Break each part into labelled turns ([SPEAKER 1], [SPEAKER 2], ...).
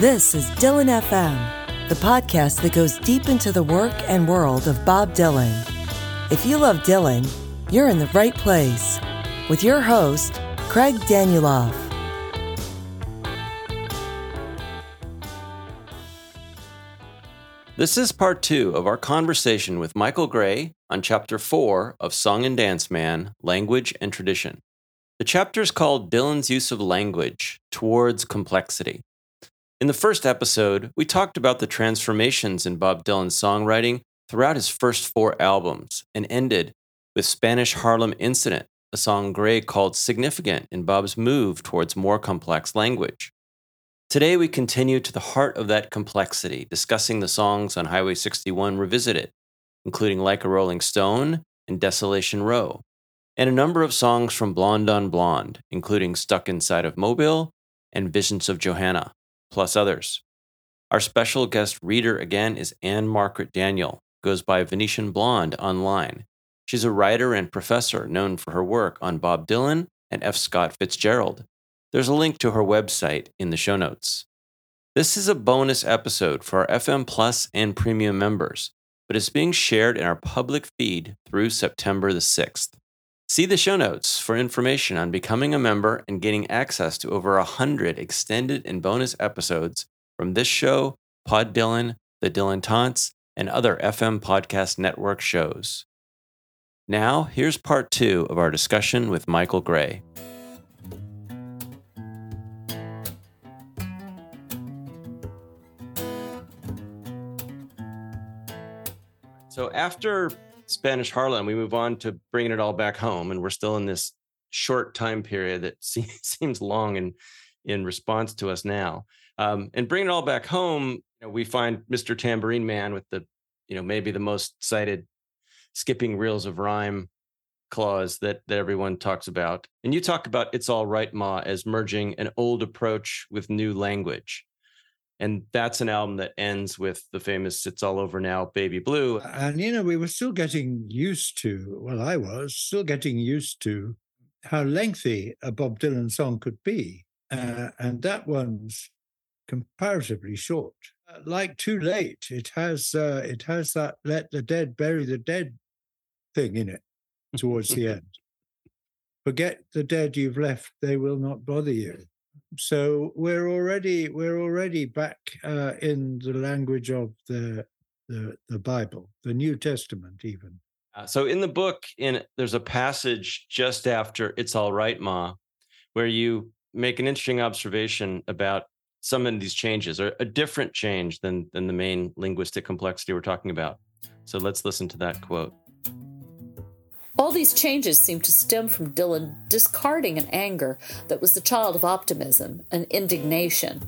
[SPEAKER 1] This is Dylan FM, the podcast that goes deep into the work and world of Bob Dylan. If you love Dylan, you're in the right place with your host, Craig Danieloff.
[SPEAKER 2] This is part two of our conversation with Michael Gray on chapter four of Song and Dance Man Language and Tradition. The chapter is called Dylan's Use of Language Towards Complexity. In the first episode, we talked about the transformations in Bob Dylan's songwriting throughout his first four albums and ended with Spanish Harlem Incident, a song Gray called significant in Bob's move towards more complex language. Today, we continue to the heart of that complexity, discussing the songs on Highway 61 Revisited, including Like a Rolling Stone and Desolation Row and a number of songs from Blonde on Blonde, including Stuck Inside of Mobile and Visions of Johanna, plus others. Our special guest reader again is Anne Margaret Daniel, goes by Venetian Blonde online. She's a writer and professor known for her work on Bob Dylan and F. Scott Fitzgerald. There's a link to her website in the show notes. This is a bonus episode for our FM Plus and Premium members, but it's being shared in our public feed through September the 6th. See the show notes for information on becoming a member and getting access to over 100 extended and bonus episodes from this show, Pod Dylan, The Dylan Taunts, and other FM Podcast Network shows. Now, here's part two of our discussion with Michael Gray. So, after Spanish Harlem, we move on to bringing it all back home, and we're still in this short time period that seems long in in response to us now. Um, and bringing it all back home, you know, we find Mr. Tambourine Man with the, you know, maybe the most cited skipping reels of rhyme clause that that everyone talks about. And you talk about "It's All Right, Ma" as merging an old approach with new language and that's an album that ends with the famous it's all over now baby blue.
[SPEAKER 3] And you know we were still getting used to well i was still getting used to how lengthy a bob dylan song could be uh, and that one's comparatively short. Uh, like too late it has uh, it has that let the dead bury the dead thing in it towards the end. Forget the dead you've left they will not bother you so we're already we're already back uh, in the language of the, the the Bible, the New Testament, even.
[SPEAKER 2] Uh, so in the book, in there's a passage just after "It's All Right, Ma," where you make an interesting observation about some of these changes, or a different change than than the main linguistic complexity we're talking about. So let's listen to that quote.
[SPEAKER 4] All these changes seem to stem from Dylan discarding an anger that was the child of optimism, an indignation,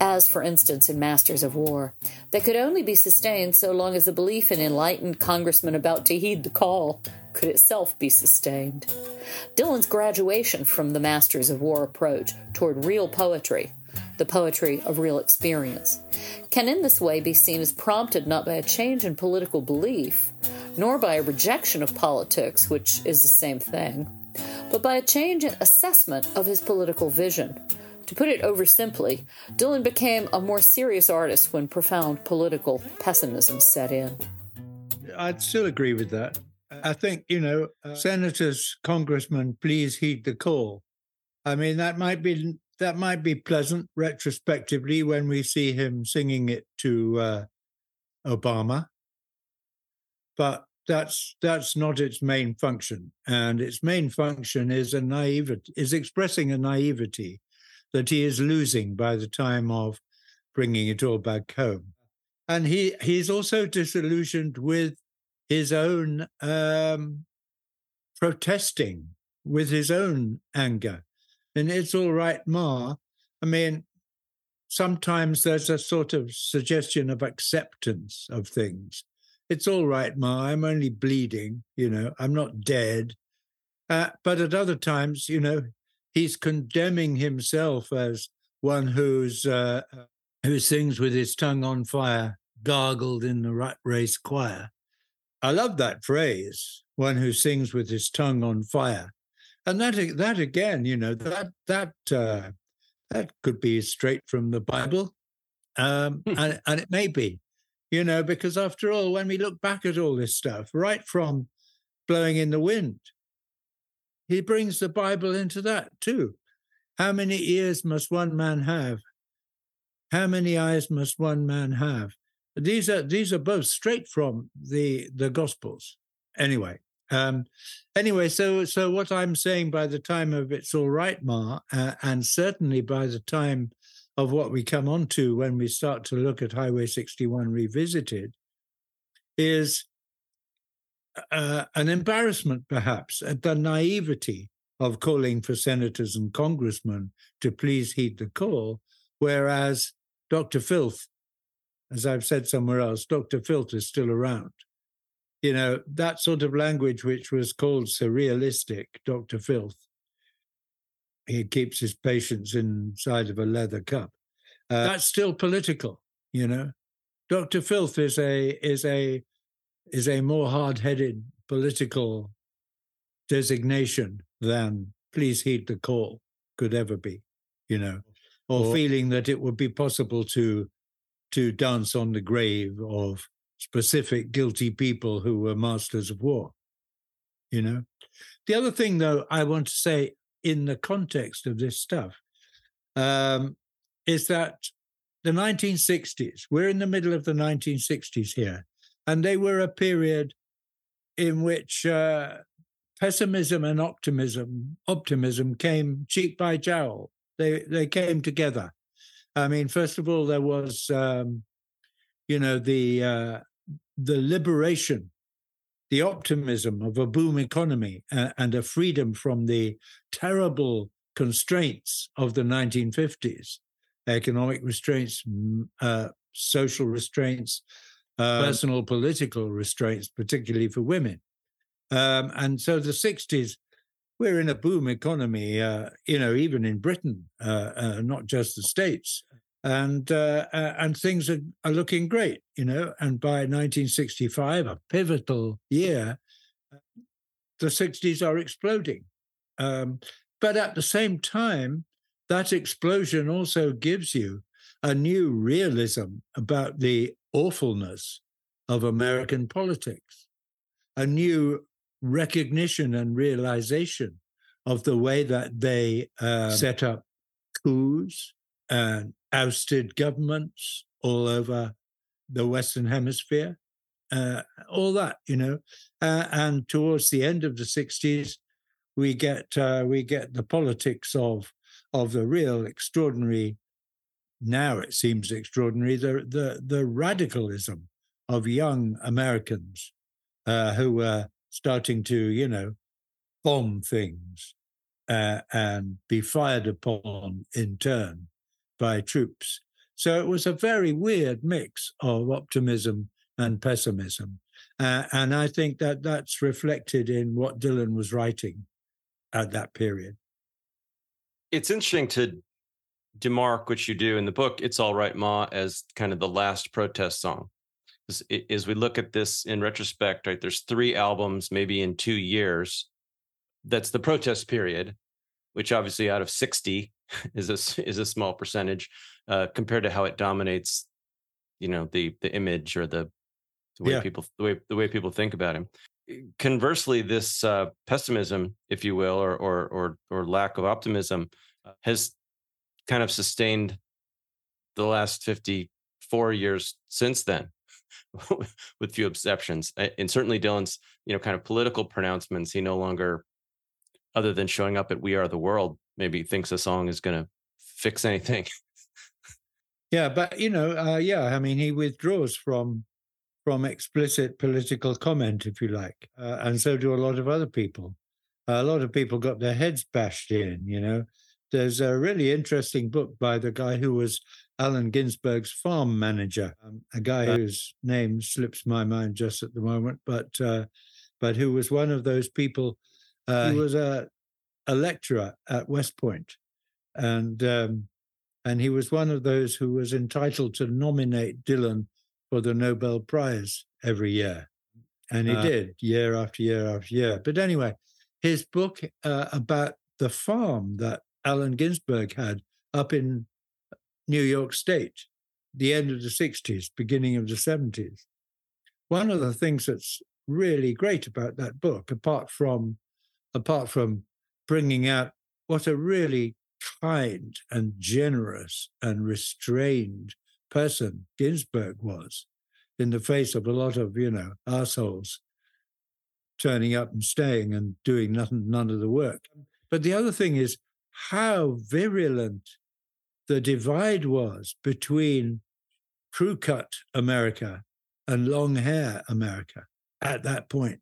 [SPEAKER 4] as, for instance, in Masters of War, that could only be sustained so long as the belief in enlightened congressmen about to heed the call could itself be sustained. Dylan's graduation from the Masters of War approach toward real poetry, the poetry of real experience, can in this way be seen as prompted not by a change in political belief nor by a rejection of politics, which is the same thing, but by a change in assessment of his political vision. To put it oversimply, Dylan became a more serious artist when profound political pessimism set in.
[SPEAKER 3] I'd still agree with that. I think, you know, uh, senators, congressmen, please heed the call. I mean, that might be that might be pleasant retrospectively when we see him singing it to uh, Obama. But that's that's not its main function. And its main function is a naivety is expressing a naivety that he is losing by the time of bringing it all back home. And he he's also disillusioned with his own um, protesting with his own anger. And it's all right ma. I mean sometimes there's a sort of suggestion of acceptance of things it's all right, Ma. I'm only bleeding. You know, I'm not dead. Uh, but at other times, you know, he's condemning himself as one who's uh, who sings with his tongue on fire, gargled in the rat race choir. I love that phrase, one who sings with his tongue on fire. And that that again, you know, that that uh, that could be straight from the Bible. Um,
[SPEAKER 2] Hmm.
[SPEAKER 3] and, and it may be, you know, because after all, when we look back at all this stuff, right from blowing in the wind, he brings the Bible into that too. How many ears must one man have? How many eyes must one man have? These are these are both straight from the the Gospels. Anyway, um, anyway, so so what I'm saying by the time of it's all right, Ma, uh, and certainly by the time of what we come on to when we start to look at Highway 61 revisited, is uh, an embarrassment, perhaps, at the naivety of calling for senators and congressmen to please heed the call, whereas Dr. Filth, as I've said somewhere else, Dr. Filth is still around. You know, that sort of language which was called surrealistic, Dr. Filth, he keeps his patients inside of a leather cup. Uh, that's still political, you know. Dr. Filth is a is a is a more hard-headed political designation than please heed the call could ever be, you know, or,
[SPEAKER 2] Or-
[SPEAKER 3] feeling that it would be possible to to dance on the grave of specific guilty people who were masters of war. You know, the other thing though I want to say in the context of this stuff um, is that the 1960s, we're in the middle of the 1960s here, and they were a period in which uh, pessimism and optimism optimism came cheek by jowl. They they came together. I mean, first of all, there was um, you know the uh, the liberation, the optimism of a boom economy uh, and a freedom from the terrible constraints of the 1950s, economic restraints, uh, social restraints, uh, personal political restraints, particularly for women. Um, and so the 60s, we're in a boom economy, uh, you know, even in Britain, uh, uh, not just the States. And uh, uh, and things are, are looking great, you know. And by 1965, a pivotal year, the 60s are exploding. Um, but at the same time, that explosion also gives you a new realism about the awfulness of American politics, a new recognition and realization of the way that they uh, set up coups and ousted governments all over the Western Hemisphere, uh, all that, you know. Uh, and towards the end of the 60s, we get uh, we get the politics of of the real extraordinary. Now it seems extraordinary the the the radicalism of young Americans uh, who were starting to you know bomb things uh, and be fired upon in turn by troops. So it was a very weird mix of optimism and pessimism, uh, and I think that that's reflected in what Dylan was writing at that period.
[SPEAKER 2] It's interesting to demark which you do in the book. It's all right, Ma, as kind of the last protest song. As, as we look at this in retrospect, right? There's three albums, maybe in two years. That's the protest period, which obviously out of sixty is a is a small percentage uh, compared to how it dominates, you know, the the image or the, the way
[SPEAKER 3] Yeah.
[SPEAKER 2] people the way the way people think about him. Conversely, this uh, pessimism, if you will, or or or or lack of optimism, uh, has kind of sustained the last fifty four years since then, with few exceptions. And certainly Dylan's, you know, kind of political pronouncements. He no longer, other than showing up at "We Are the World," maybe thinks a song is going to fix anything.
[SPEAKER 3] Yeah, but you know, uh, yeah, I mean, he withdraws from from explicit political comment, if you like, uh, and so do a lot of other people. a lot of people got their heads bashed in. You know, there's a really interesting book by the guy who was Allen Ginsberg's farm manager, um, a guy whose name slips my mind just at the moment, but uh, but who was one of those people. Uh, he was a a lecturer at West Point, and um, and he was one of those who was entitled to nominate Dylan for the Nobel Prize every year, and he
[SPEAKER 2] Uh.
[SPEAKER 3] did year after year after year. But anyway, his book uh, about the farm that Allen Ginsberg had up in New York State the end of the 60s, beginning of the 70s. One of the things that's really great about that book, apart from apart from bringing out what a really kind and generous and restrained person Ginsberg was in the face of a lot of, you know, assholes turning up and staying and doing nothing, none of the work. But the other thing is how virulent the divide was between crew cut America and long hair America at that point.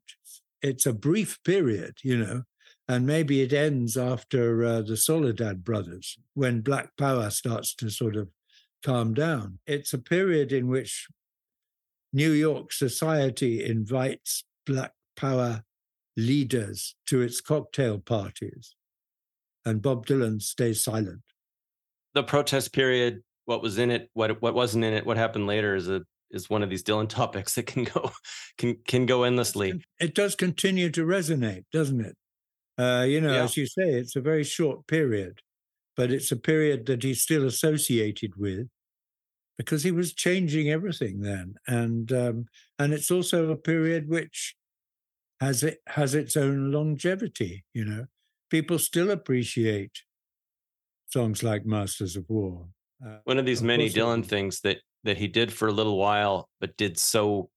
[SPEAKER 3] It's a brief period, you know, and maybe it ends after uh, the Soledad brothers when Black Power starts to sort of calm down. It's a period in which New York society invites Black Power leaders to its cocktail parties, and Bob Dylan stays silent.
[SPEAKER 2] The protest period, what was in it, what what wasn't in it, what happened later is a is one of these Dylan topics that can go can can go endlessly.
[SPEAKER 3] It does continue to resonate, doesn't it? Uh, you know, yeah. as you say, it's a very short period, but it's a period that he's still associated with because he was changing everything then, and um, and it's also a period which has it has its own longevity. You know, people still appreciate songs like "Masters of War."
[SPEAKER 2] Uh, One of these of many Dylan things that that he did for a little while, but did so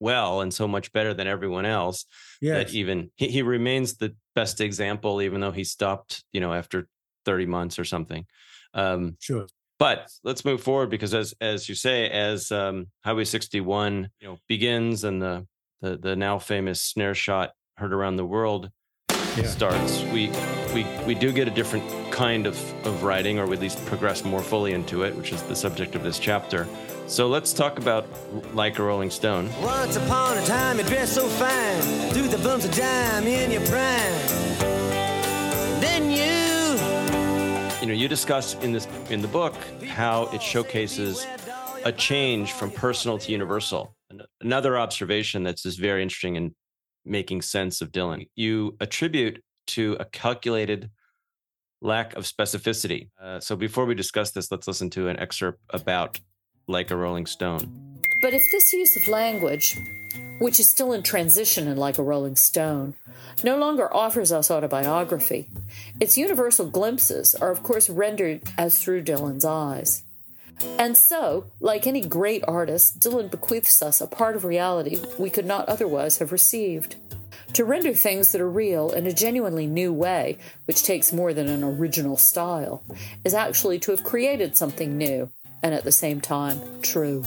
[SPEAKER 2] well and so much better than everyone else yes. that even he, he remains the best example, even though he stopped, you know, after 30 months or something.
[SPEAKER 3] Um, sure.
[SPEAKER 2] But let's move forward because as as you say, as um, Highway 61, you know, begins and the the the now famous snare shot heard around the world yeah. starts, we we we do get a different kind of, of writing, or we at least progress more fully into it, which is the subject of this chapter. So let's talk about Like a Rolling Stone. Once upon a time, you dressed so fine, through the bumps of dime in your prime. Then you. You know, you discuss in this in the book how it showcases a change from personal to universal. Another observation that's just very interesting in making sense of Dylan. You attribute to a calculated lack of specificity. Uh, so before we discuss this, let's listen to an excerpt about Like a Rolling Stone.
[SPEAKER 4] But if this use of language, which is still in transition and Like a Rolling Stone, no longer offers us autobiography, its universal glimpses are, of course, rendered as through Dylan's eyes. And so, like any great artist, Dylan bequeaths us a part of reality we could not otherwise have received. To render things that are real in a genuinely new way, which takes more than an original style, is actually to have created something new and at the same time true.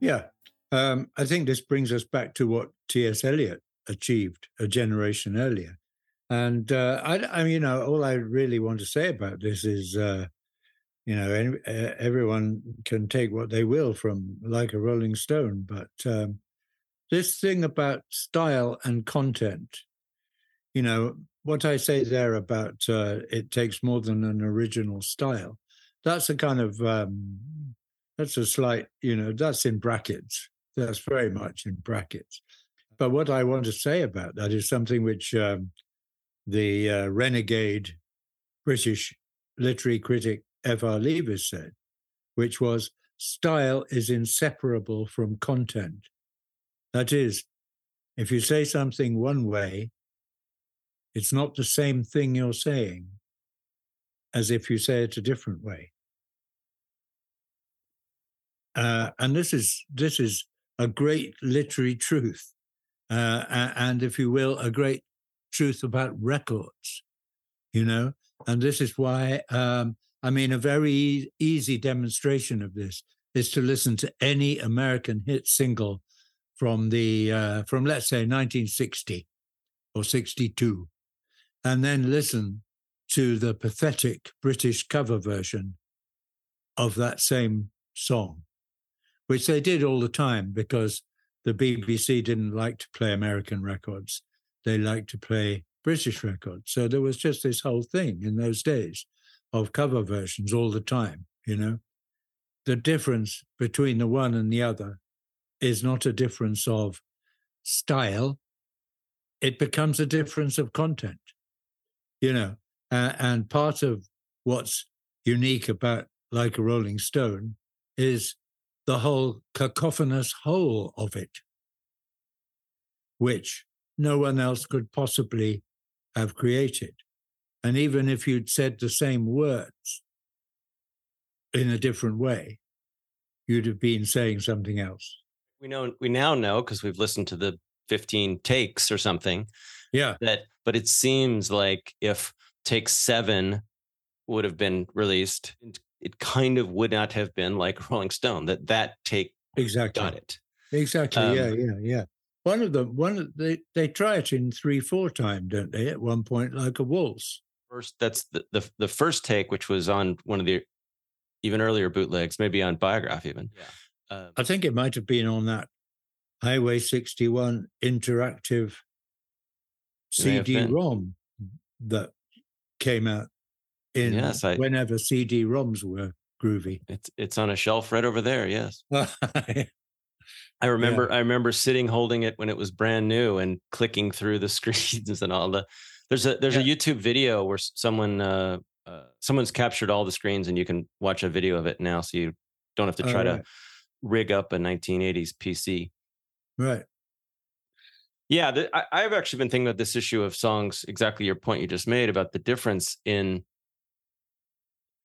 [SPEAKER 3] Yeah. Um, I think this brings us back to what T.S. Eliot achieved a generation earlier. And uh, I, I you know, all I really want to say about this is, uh, you know, everyone can take what they will from like a Rolling Stone, but um, this thing about style and content, you know, what I say there about uh, it takes more than an original style, that's a kind of, um, that's a slight, you know, that's in brackets. That's very much in brackets. But what I want to say about that is something which um, the uh, renegade British literary critic F.R. Leavis said, which was style is inseparable from content. That is, if you say something one way, it's not the same thing you're saying as if you say it a different way. Uh, and this is this is a great literary truth, uh, and if you will, a great truth about records. You know, and this is why um, I mean a very easy demonstration of this is to listen to any American hit single from the uh, from let's say 1960 or 62 and then listen to the pathetic british cover version of that same song which they did all the time because the bbc didn't like to play american records. They liked to play british records. So there was just this whole thing in those days of cover versions all the time you know? The difference between the one and the other is not a difference of style, it becomes a difference of content, you know. Uh, and part of what's unique about like a Rolling Stone is the whole cacophonous whole of it, which no one else could possibly have created. And even if you'd said the same words in a different way, you'd have been saying something else.
[SPEAKER 2] We know we now know because we've listened to the 15 takes or something.
[SPEAKER 3] Yeah.
[SPEAKER 2] That but it seems like if take 7 would have been released, it kind of would not have been like Rolling Stone that that take
[SPEAKER 3] exactly
[SPEAKER 2] got it.
[SPEAKER 3] Exactly. Um, yeah, yeah, yeah. One of them, one of they they try it in three, four time, don't they? At one point, like a waltz.
[SPEAKER 2] First, that's the the, the first take, which was on one of the even earlier bootlegs, maybe on Biograph, even.
[SPEAKER 3] Yeah. Um, I think it might have been on that Highway 61 interactive CD-ROM that came out in yes, I, whenever CD-ROMs were groovy.
[SPEAKER 2] It's it's on a shelf right over there. Yes. I remember yeah. I remember sitting holding it when it was brand new and clicking through the screens and all the. There's a there's yeah. a YouTube video where someone uh, uh, someone's captured all the screens and you can watch a video of it now, so you don't have to try right. to rig up a 1980s PC.
[SPEAKER 3] Right.
[SPEAKER 2] Yeah, the, I, I've actually been thinking about this issue of songs. Exactly your point you just made about the difference in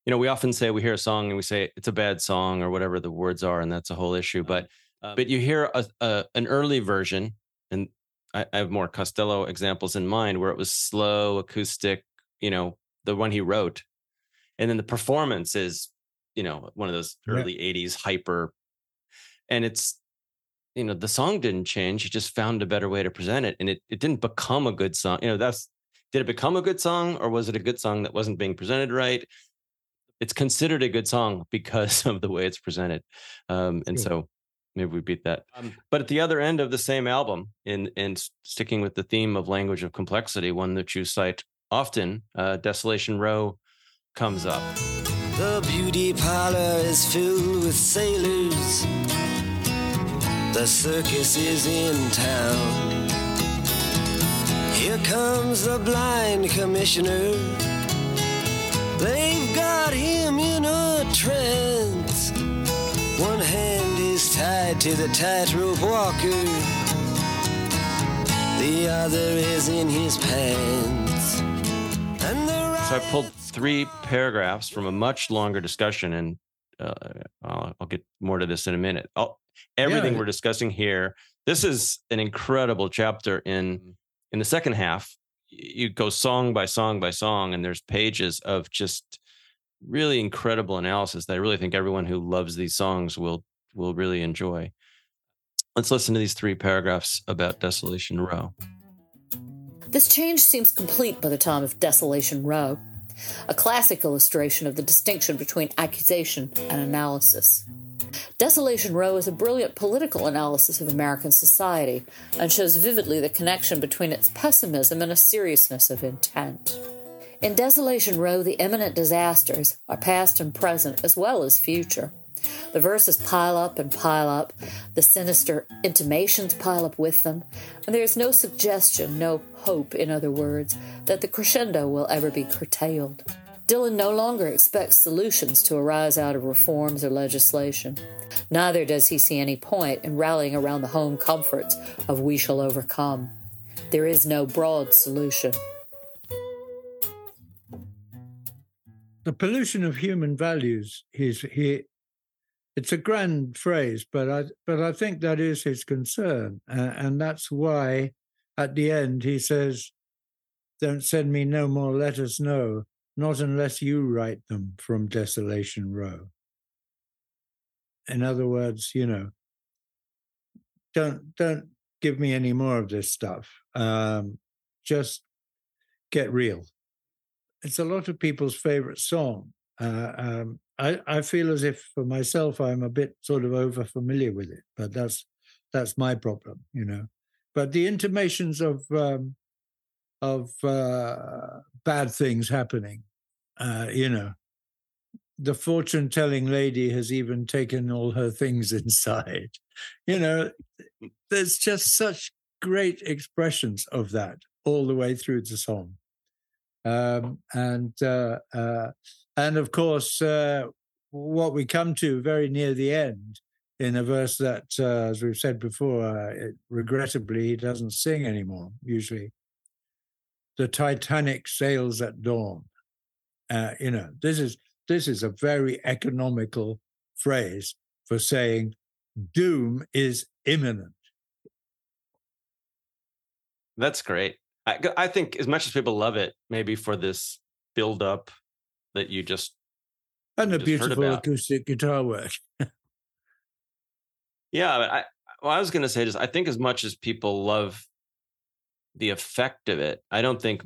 [SPEAKER 2] you know, we often say we hear a song and we say it's a bad song or whatever the words are, and that's a whole issue. But um, but you hear a, a, an early version, and I, I, have more Costello examples in mind where it was slow, acoustic, you know, the one he wrote, and then the performance is, you know, one of those early yeah. '80s hyper, and it's, you know, the song didn't change. He just found a better way to present it, and it it didn't become a good song. You know, that's did it become a good song, or was it a good song that wasn't being presented right? it's considered a good song because of the way it's presented. Um, and so maybe we beat that. Um, but at the other end of the same album, in in sticking with the theme of language of complexity, one that you cite often, uh, Desolation Row comes up.
[SPEAKER 5] The beauty parlor is filled with sailors. The circus is in town. Here comes the blind commissioner They've got him in a trance. One hand is tied to the tightrope walker, the other is in his pants.
[SPEAKER 2] so I pulled three paragraphs from a much longer discussion, and uh, I'll, I'll, get more to this in a minute. I'll, everything yeah. we're discussing here, this is an incredible chapter in in the second half you go song by song by song, and there's pages of just really incredible analysis that I really think everyone who loves these songs will will really enjoy. Let's listen to these three paragraphs about Desolation Row.
[SPEAKER 4] This change seems complete by the time of Desolation Row, a classic illustration of the distinction between accusation and analysis. Desolation Row is a brilliant political analysis of American society and shows vividly the connection between its pessimism and a seriousness of intent. In Desolation Row, the imminent disasters are past and present as well as future. The verses pile up and pile up, the sinister intimations pile up with them, and there is no suggestion, no hope, in other words, that the crescendo will ever be curtailed. Dylan no longer expects solutions to arise out of reforms or legislation. Neither does he see any point in rallying around the home comforts of We Shall Overcome. There is no broad solution.
[SPEAKER 3] The pollution of human values, he, it's a grand phrase, but I, but I think that is his concern. Uh, and that's why at the end he says, Don't send me no more letters, no not unless you write them from Desolation Row. In other words, you know, don't don't give me any more of this stuff. Um, just get real. It's a lot of people's favorite song. Uh, um, I, I feel as if for myself I'm a bit sort of over familiar with it, but that's that's my problem, you know. But the intimations of um, of uh, bad things happening. Uh, you know, the fortune telling lady has even taken all her things inside. You know, there's just such great expressions of that all the way through the song. Um, and uh, uh, and of course, uh, what we come to very near the end in a verse that, uh, as we've said before, uh, it, regrettably he doesn't sing anymore. Usually, the Titanic sails at dawn. Uh, you know, this is this is a very economical phrase for saying doom is imminent.
[SPEAKER 2] That's great. I, I think as much as people love it, maybe for this build up that you just
[SPEAKER 3] and the
[SPEAKER 2] just
[SPEAKER 3] beautiful acoustic guitar work.
[SPEAKER 2] yeah, but I well, I was going to say just I think as much as people love the effect of it, I don't think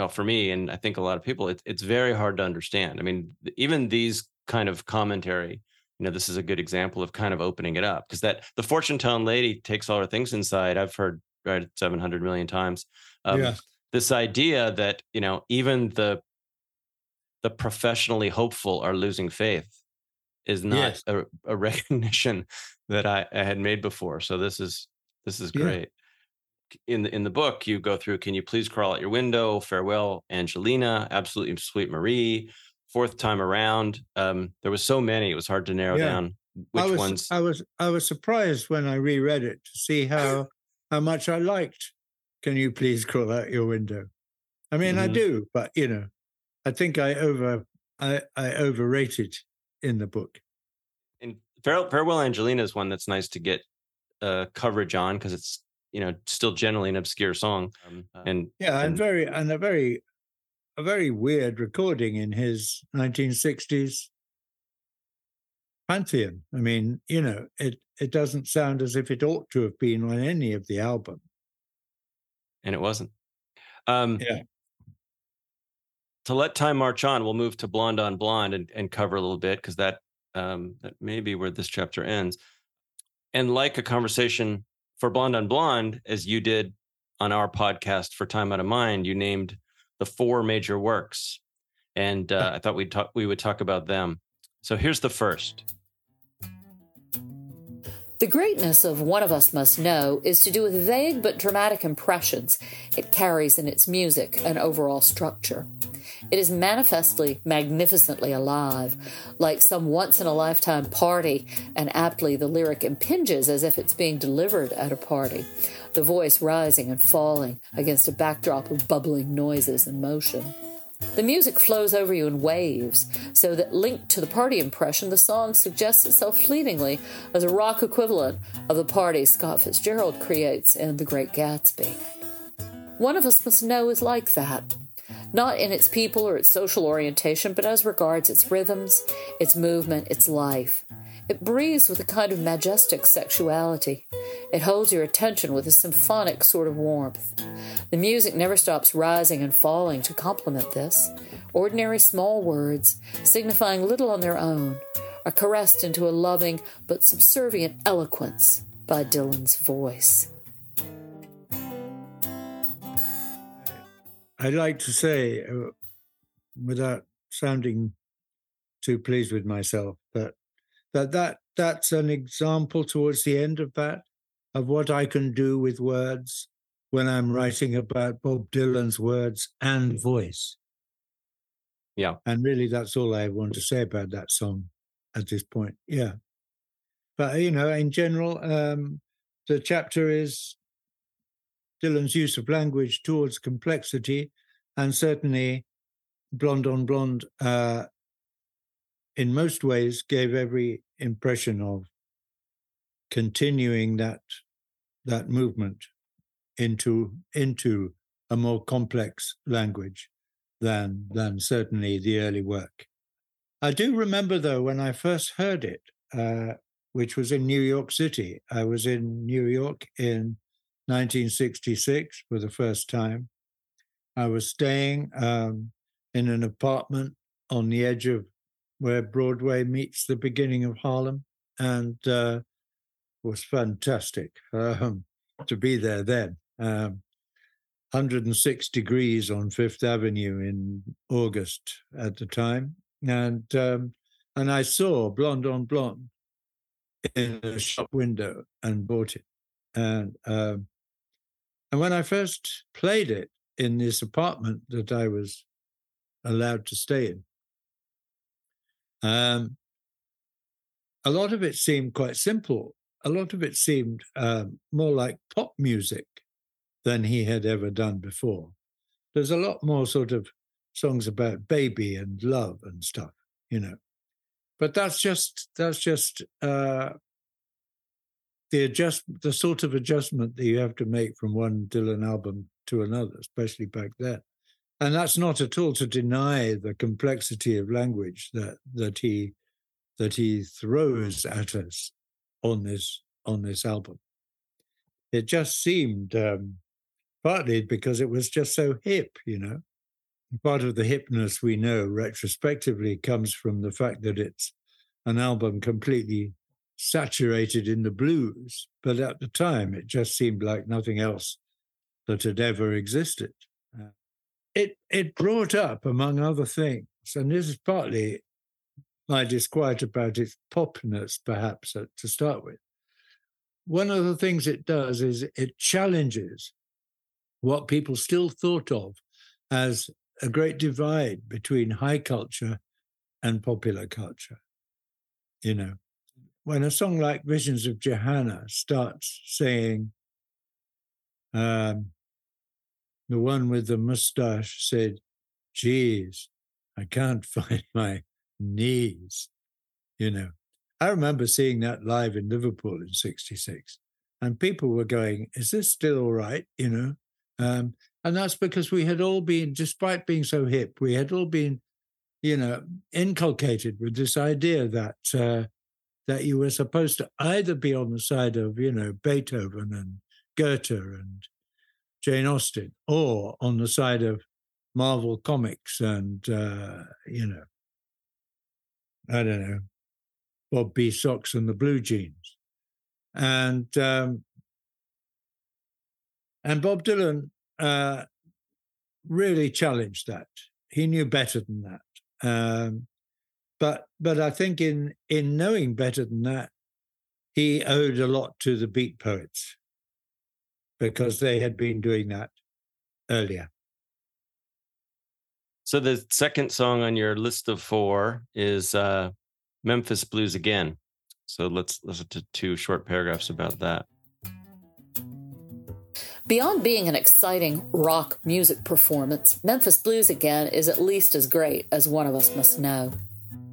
[SPEAKER 2] well for me and I think a lot of people it, it's very hard to understand. I mean, even these kind of commentary you know this is a good example of kind of opening it up because that the fortune telling lady takes all her things inside i've heard right 700 million times um, yeah. this idea that you know even the the professionally hopeful are losing faith is not yes. a, a, recognition that I, I, had made before so this is this is great. In the in the book you go through can you please crawl out your window farewell angelina absolutely sweet marie fourth time around. Um, there was so many; it was hard to narrow yeah. down which
[SPEAKER 3] I was,
[SPEAKER 2] ones.
[SPEAKER 3] I was I was surprised when I reread it to see how how much I liked. Can you please crawl out your window? I mean, mm-hmm. I do, but you know, I think I over I, I overrated in the book.
[SPEAKER 2] And Farewell Angelina is one that's nice to get uh, coverage on because it's you know still generally an obscure song. Um, and
[SPEAKER 3] yeah, and, and very and a very a very weird recording in his 1960s pantheon. I mean, you know, it it doesn't sound as if it ought to have been on any of the album.
[SPEAKER 2] And it wasn't. Um,
[SPEAKER 3] yeah.
[SPEAKER 2] To let time march on, we'll move to Blonde on Blonde and, and cover a little bit because that um, that may be where this chapter ends. And like a conversation for Blonde on Blonde, as you did on our podcast for Time Out of Mind, you named the four major works, and uh, I thought we'd talk we would talk about them. So here's the first.
[SPEAKER 4] The greatness of One of Us Must Know is to do with vague but dramatic impressions it carries in its music and overall structure. It is manifestly, magnificently alive, like some once in a lifetime party, and aptly the lyric impinges as if it's being delivered at a party, the voice rising and falling against a backdrop of bubbling noises and motion. The music flows over you in waves, so that linked to the party impression, the song suggests itself fleetingly as a rock equivalent of the party Scott Fitzgerald creates in The Great Gatsby. One of us must know is like that not in its people or its social orientation, but as regards its rhythms, its movement, its life. It breathes with a kind of majestic sexuality. It holds your attention with a symphonic sort of warmth. The music never stops rising and falling to complement this. Ordinary small words, signifying little on their own, are caressed into a loving but subservient eloquence by Dylan's voice.
[SPEAKER 3] I'd like to say, uh, without sounding too pleased with myself, that that that that's an example towards the end of that of what I can do with words when I'm writing about Bob Dylan's words and voice.
[SPEAKER 2] Yeah,
[SPEAKER 3] and really, that's all I want to say about that song at this point. Yeah, but you know, in general, um, the chapter is Dylan's use of language towards complexity, and certainly Blonde on Blonde, uh, in most ways, gave every impression of continuing that that movement into into a more complex language than than certainly the early work. I do remember though when I first heard it, uh, which was in New York City. I was in New York in 1966 for the first time. I was staying um, in an apartment on the edge of where Broadway meets the beginning of Harlem, and uh, was fantastic um, to be there then. Um, 106 degrees on Fifth Avenue in August at the time, and um, and I saw Blonde on Blonde in a shop window and bought it, and um, and when I first played it in this apartment that I was allowed to stay in, Um, a lot of it seemed quite simple. A lot of it seemed um, more like pop music than he had ever done before. There's a lot more sort of songs about baby and love and stuff, you know. But that's just that's just uh, the adjust the sort of adjustment that you have to make from one Dylan album to another, especially back then. And that's not at all to deny the complexity of language that that he that he throws at us on this on this album. It just seemed um, partly because it was just so hip, you know. Part of the hipness we know retrospectively comes from the fact that it's an album completely saturated in the blues, but at the time it just seemed like nothing else that had ever existed. Uh, it it brought up, among other things, and this is partly my disquiet about its popness, perhaps uh, to start with. One of the things it does is it challenges what people still thought of as a great divide between high culture and popular culture. You know, when a song like Visions of Johanna starts saying, um, the one with the mustache said, Geez, I can't find my knees. You know, I remember seeing that live in Liverpool in 66, and people were going, Is this still all right? You know, um, and that's because we had all been, despite being so hip, we had all been, you know, inculcated with this idea that uh, that you were supposed to either be on the side of, you know, Beethoven and Goethe and Jane Austen, or on the side of Marvel Comics and, uh, you know, I don't know, Bob B. Soxx and the Blue Jeans. And um, and Bob Dylan uh, really challenged that. He knew better than that. Um, but but I think in in knowing better than that, he owed a lot to the beat poets because they had been doing that earlier.
[SPEAKER 2] So the second song on your list of four is uh, Memphis Blues again. So let's listen to two short paragraphs about that.
[SPEAKER 4] Beyond being an exciting rock music performance, Memphis Blues Again is at least as great as one of us must know.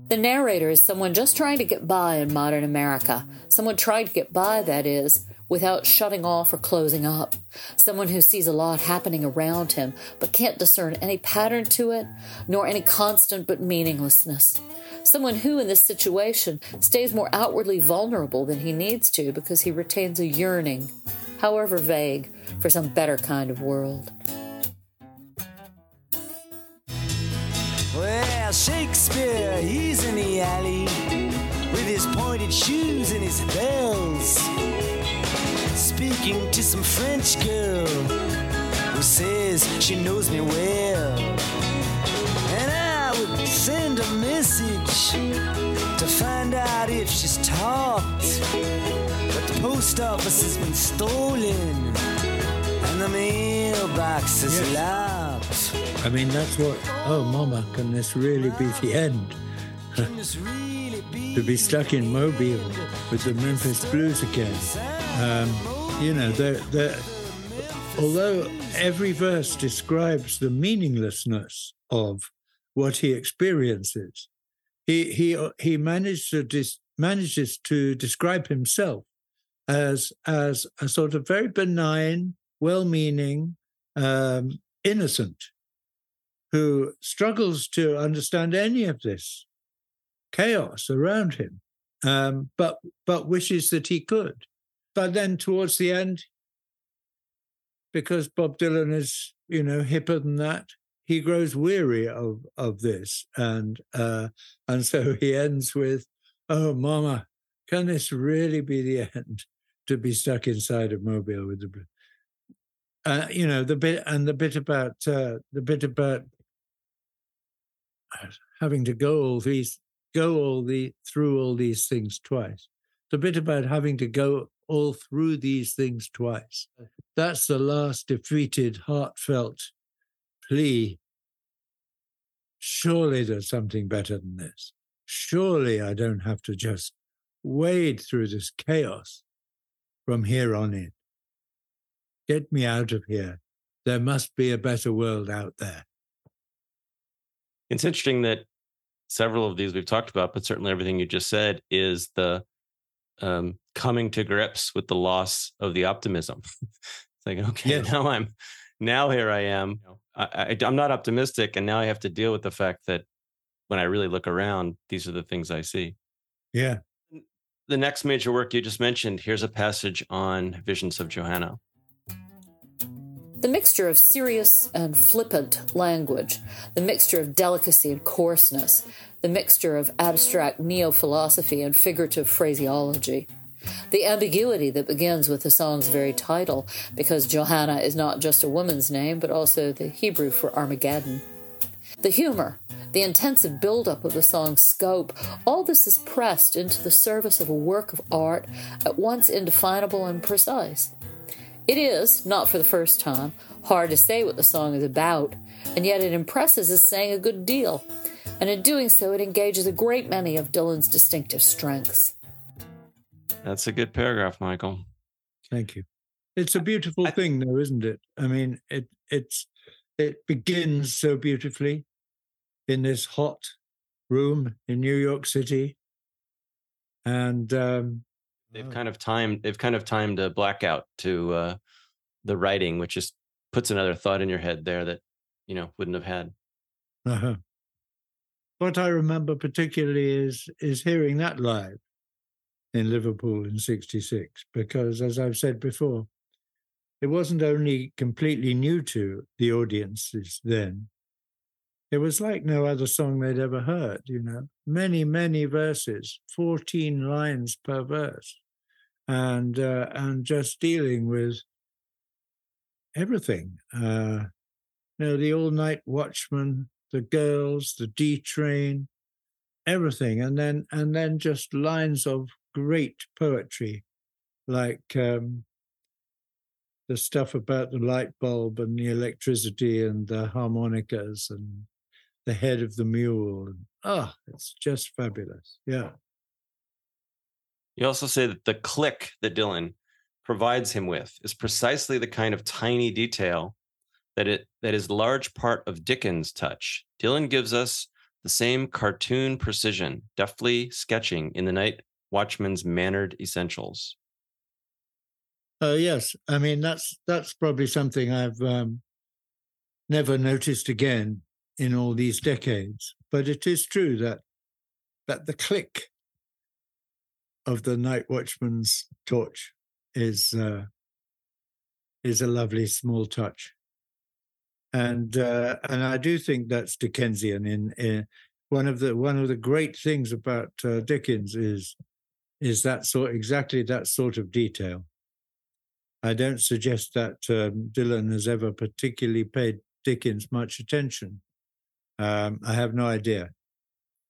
[SPEAKER 4] The narrator is someone just trying to get by in modern America. Someone trying to get by, that is, without shutting off or closing up. Someone who sees a lot happening around him but can't discern any pattern to it, nor any constant but meaninglessness. Someone who, in this situation, stays more outwardly vulnerable than he needs to because he retains a yearning, however vague, for some better kind of world.
[SPEAKER 5] Well, Shakespeare, he's in the alley with his pointed shoes and his bells, speaking to some French girl who says she knows me well. And I would send a message to find out if she's talked. But the post office has been stolen and the mailbox is
[SPEAKER 3] Yes.
[SPEAKER 5] locked.
[SPEAKER 3] I mean, that's what. Oh, Mama, can this really be the end?
[SPEAKER 5] Really be
[SPEAKER 3] to be stuck in Mobile with the Memphis Blues again. Um, you know, they're, they're, although every verse describes the meaninglessness of what he experiences, he he he managed to dis, manages to describe himself as as a sort of very benign, well-meaning, um, innocent, who struggles to understand any of this chaos around him, um, but but wishes that he could. But then towards the end, because Bob Dylan is you know hipper than that, he grows weary of of this, and uh, and so he ends with, "Oh, Mama, can this really be the end? To be stuck inside a mobile with the." Bl-" Uh, you know the bit and the bit about uh, the bit about having to go all these go all the through all these things twice. The bit about having to go all through these things twice. That's the last defeated, heartfelt plea. Surely there's something better than this. surely I don't have to just wade through this chaos from here on in. Get me out of here. There must be a better world out there.
[SPEAKER 2] It's interesting that several of these we've talked about, but certainly everything you just said is the um, coming to grips with the loss of the optimism. it's like, okay, yes. now I'm, now here I am. I, I, I'm not optimistic, and now I have to deal with the fact that when I really look around, these are the things I see.
[SPEAKER 3] Yeah.
[SPEAKER 2] The next major work you just mentioned, here's a passage on visions of Johanna.
[SPEAKER 4] The mixture of serious and flippant language, the mixture of delicacy and coarseness, the mixture of abstract neo philosophy and figurative phraseology. The ambiguity that begins with the song's very title, because Johanna is not just a woman's name, but also the Hebrew for Armageddon. The humor, the intensive build-up of the song's scope, all this is pressed into the service of a work of art at once indefinable and precise. It is, not for the first time, hard to say what the song is about, and yet it impresses as saying a good deal, and in doing so, it engages a great many of Dylan's distinctive strengths.
[SPEAKER 2] That's a good paragraph, Michael.
[SPEAKER 3] Thank you. It's a beautiful I, thing, though, isn't it? I mean, it it's it begins so beautifully in this hot room in New York City, and um,
[SPEAKER 2] they've kind of timed they've kind of timed a blackout to uh, the writing, which just puts another thought in your head there that you know wouldn't have had.
[SPEAKER 3] Uh-huh. What I remember particularly is is hearing that live in Liverpool in '66, because as I've said before, it wasn't only completely new to the audiences then. It was like no other song they'd ever heard, you know, many, many verses, 14 lines per verse and uh, and just dealing with everything. Uh, you know, the all night watchman, the girls, the D train, everything, and then and then just lines of great poetry, like um, the stuff about the light bulb and the electricity and the harmonicas and the head of the mule. And, oh, it's just fabulous. Yeah.
[SPEAKER 2] You also say that the click that Dylan provides him with is precisely the kind of tiny detail that it that is large part of Dickens' touch. Dylan gives us the same cartoon precision, deftly sketching in the night watchman's mannered essentials.
[SPEAKER 3] Uh, yes, I mean that's that's probably something I've um, never noticed again in all these decades. But it is true that that the click of the night watchman's torch is uh, is a lovely small touch, and uh, and I do think that's Dickensian. In, in one of the one of the great things about uh, Dickens is is that sort exactly that sort of detail. I don't suggest that um, Dylan has ever particularly paid Dickens much attention. Um, I have no idea,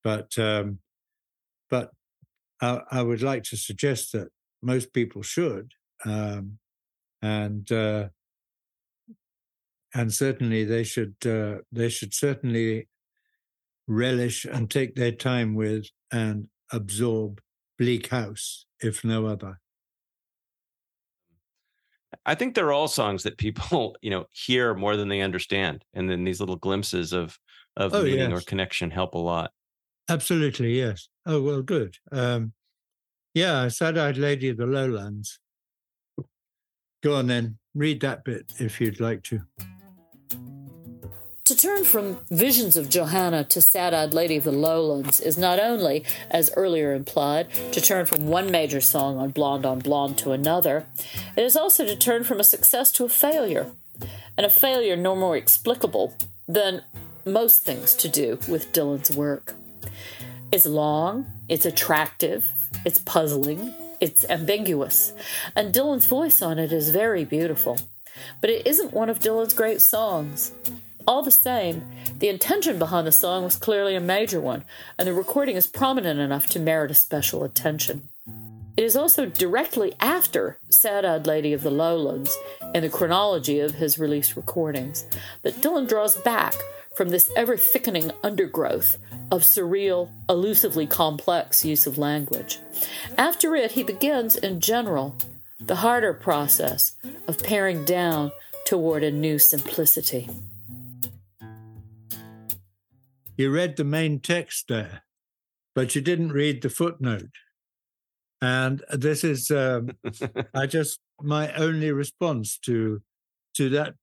[SPEAKER 3] but um, but I, I, would like to suggest that most people should, um, and uh, and certainly they should uh, they should certainly relish and take their time with and absorb Bleak House, if no other.
[SPEAKER 2] I think they're all songs that people, you know, hear more than they understand, and then these little glimpses of of oh, meaning yes. or connection help a lot.
[SPEAKER 3] Absolutely, yes. Oh well, good. Um, yeah, Sad-eyed Lady of the Lowlands. Go on then, read that bit if you'd like to.
[SPEAKER 4] To turn from visions of Johanna to Sad Eyed Lady of the Lowlands is not only, as earlier implied, to turn from one major song on Blonde on Blonde to another, it is also to turn from a success to a failure, and a failure no more explicable than most things to do with Dylan's work. It's long, it's attractive, it's puzzling, it's ambiguous, and Dylan's voice on it is very beautiful. But it isn't one of Dylan's great songs. All the same, the intention behind the song was clearly a major one, and the recording is prominent enough to merit a special attention. It is also directly after Sad Eyed Lady of the Lowlands in the chronology of his released recordings that Dylan draws back from this ever thickening undergrowth of surreal, elusively complex use of language. After it, he begins, in general, the harder process of paring down toward a new simplicity.
[SPEAKER 3] You read the main text there, but you didn't read the footnote. And this is, um, I just my only response to to that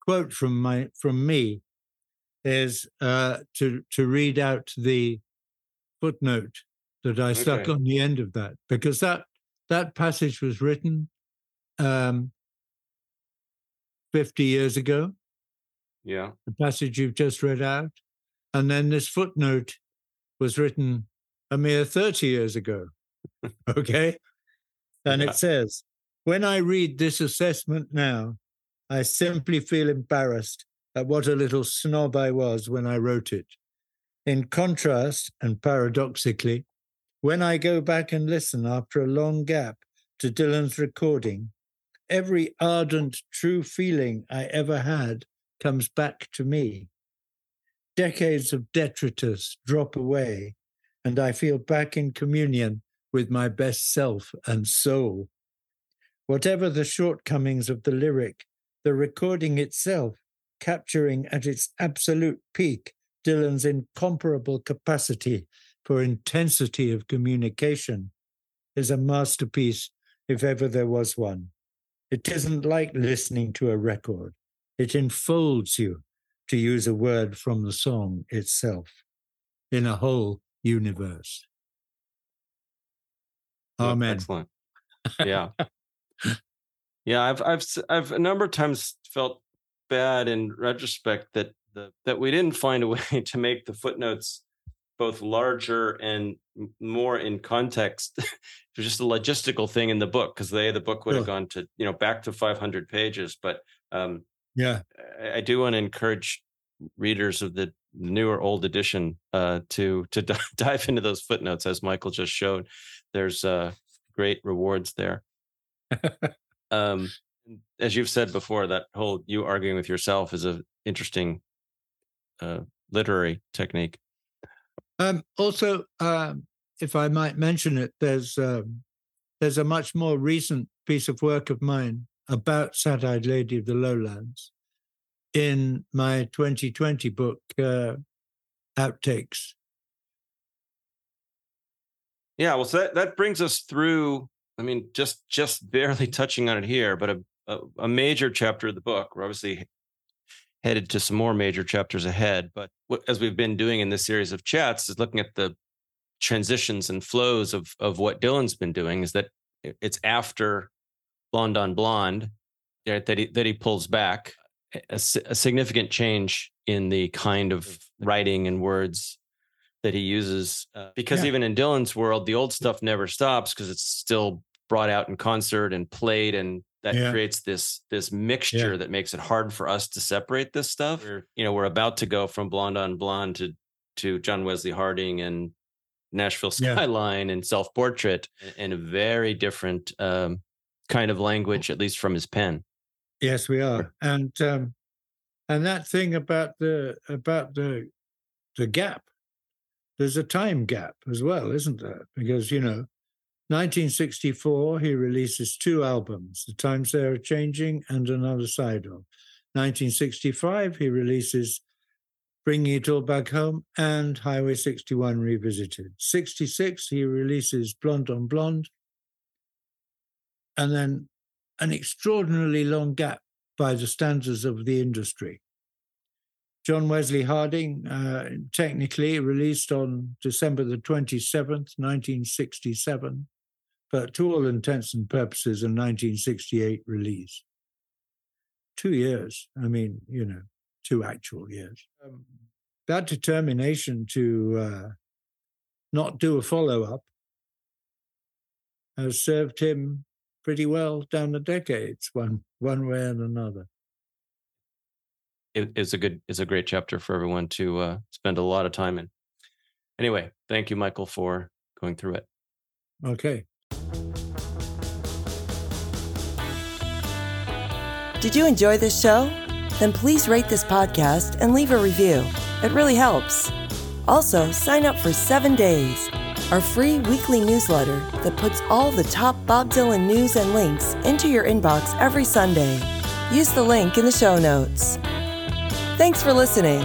[SPEAKER 3] quote from my from me is uh, to to read out the footnote that I stuck
[SPEAKER 2] Okay.
[SPEAKER 3] on the end of that because that that passage was written um, fifty years ago.
[SPEAKER 2] Yeah.
[SPEAKER 3] The passage you've just read out, and then this footnote was written a mere thirty years ago. okay, and
[SPEAKER 2] Yeah.
[SPEAKER 3] it says, "When I read this assessment now, I simply feel embarrassed at what a little snob I was when I wrote it. In contrast, and paradoxically, when I go back and listen after a long gap to Dylan's recording, every ardent, true feeling I ever had comes back to me. Decades of detritus drop away, and I feel back in communion with my best self and soul. Whatever the shortcomings of the lyric, the recording itself, capturing at its absolute peak Dylan's incomparable capacity for intensity of communication, is a masterpiece if ever there was one. It isn't like listening to a record, it enfolds you, to use a word from the song itself, in a whole universe. Amen.
[SPEAKER 2] Excellent. Yeah. yeah, I've I've I've a number of times felt bad in retrospect that the that we didn't find a way to make the footnotes both larger and more in context. it was just a logistical thing in the book because they the book would have gone to you know back to 500 pages, but um,
[SPEAKER 3] Yeah.
[SPEAKER 2] I, I do want to encourage readers of the new or old edition uh, to to d- dive into those footnotes as Michael just showed. There's uh, great rewards there. um, as you've said before, that whole you arguing with yourself is a interesting uh, literary technique.
[SPEAKER 3] Um, also, um, if I might mention it, there's um, there's a much more recent piece of work of mine about Sad-Eyed Lady of the Lowlands in my 2020 book, uh, Outtakes.
[SPEAKER 2] Yeah, well, so that that brings us through. I mean, just just barely touching on it here, but a a, a major chapter of the book. We're obviously headed to some more major chapters ahead. But what, as we've been doing in this series of chats, is looking at the transitions and flows of of what Dylan's been doing. Is that it's after Blonde on Blonde that he that he pulls back a, a significant change in the kind of writing and words that he uses uh, because
[SPEAKER 3] Yeah.
[SPEAKER 2] even in Dylan's world, the old stuff never stops because it's still brought out in concert and played, and that
[SPEAKER 3] Yeah.
[SPEAKER 2] creates this this mixture
[SPEAKER 3] Yeah.
[SPEAKER 2] that makes it hard for us to separate this stuff. We're, you know, we're about to go from Blonde on Blonde to to John Wesley Harding and Nashville
[SPEAKER 3] Yeah.
[SPEAKER 2] Skyline and Self Portrait in a very different um, kind of language, at least from his pen.
[SPEAKER 3] Yes, we are, and um, and that thing about the about the the gap. There's a time gap as well, isn't there? Because you know, 1964 he releases two albums, "The Times They Are Changing" and "Another Side of." 1965 he releases "Bringing It All Back Home" and "Highway 61 Revisited." 66 he releases "Blonde on Blonde," and then an extraordinarily long gap by the standards of the industry. John Wesley Harding, uh, technically released on December the 27th, 1967, but to all intents and purposes, a 1968 release. Two years, I mean, you know, two actual years. Um, that determination to uh, not do a follow up has served him pretty well down the decades, one one way and another.
[SPEAKER 2] It, it's a good, it's a great chapter for everyone to uh, spend a lot of time in. Anyway, thank you, Michael, for going through it.
[SPEAKER 3] Okay.
[SPEAKER 1] Did you enjoy this show? then please rate this podcast and leave a review. It really helps. Also, sign up for Seven Days, our free weekly newsletter that puts all the top Bob Dylan news and links into your inbox every Sunday. Use the link in the show notes. Thanks for listening.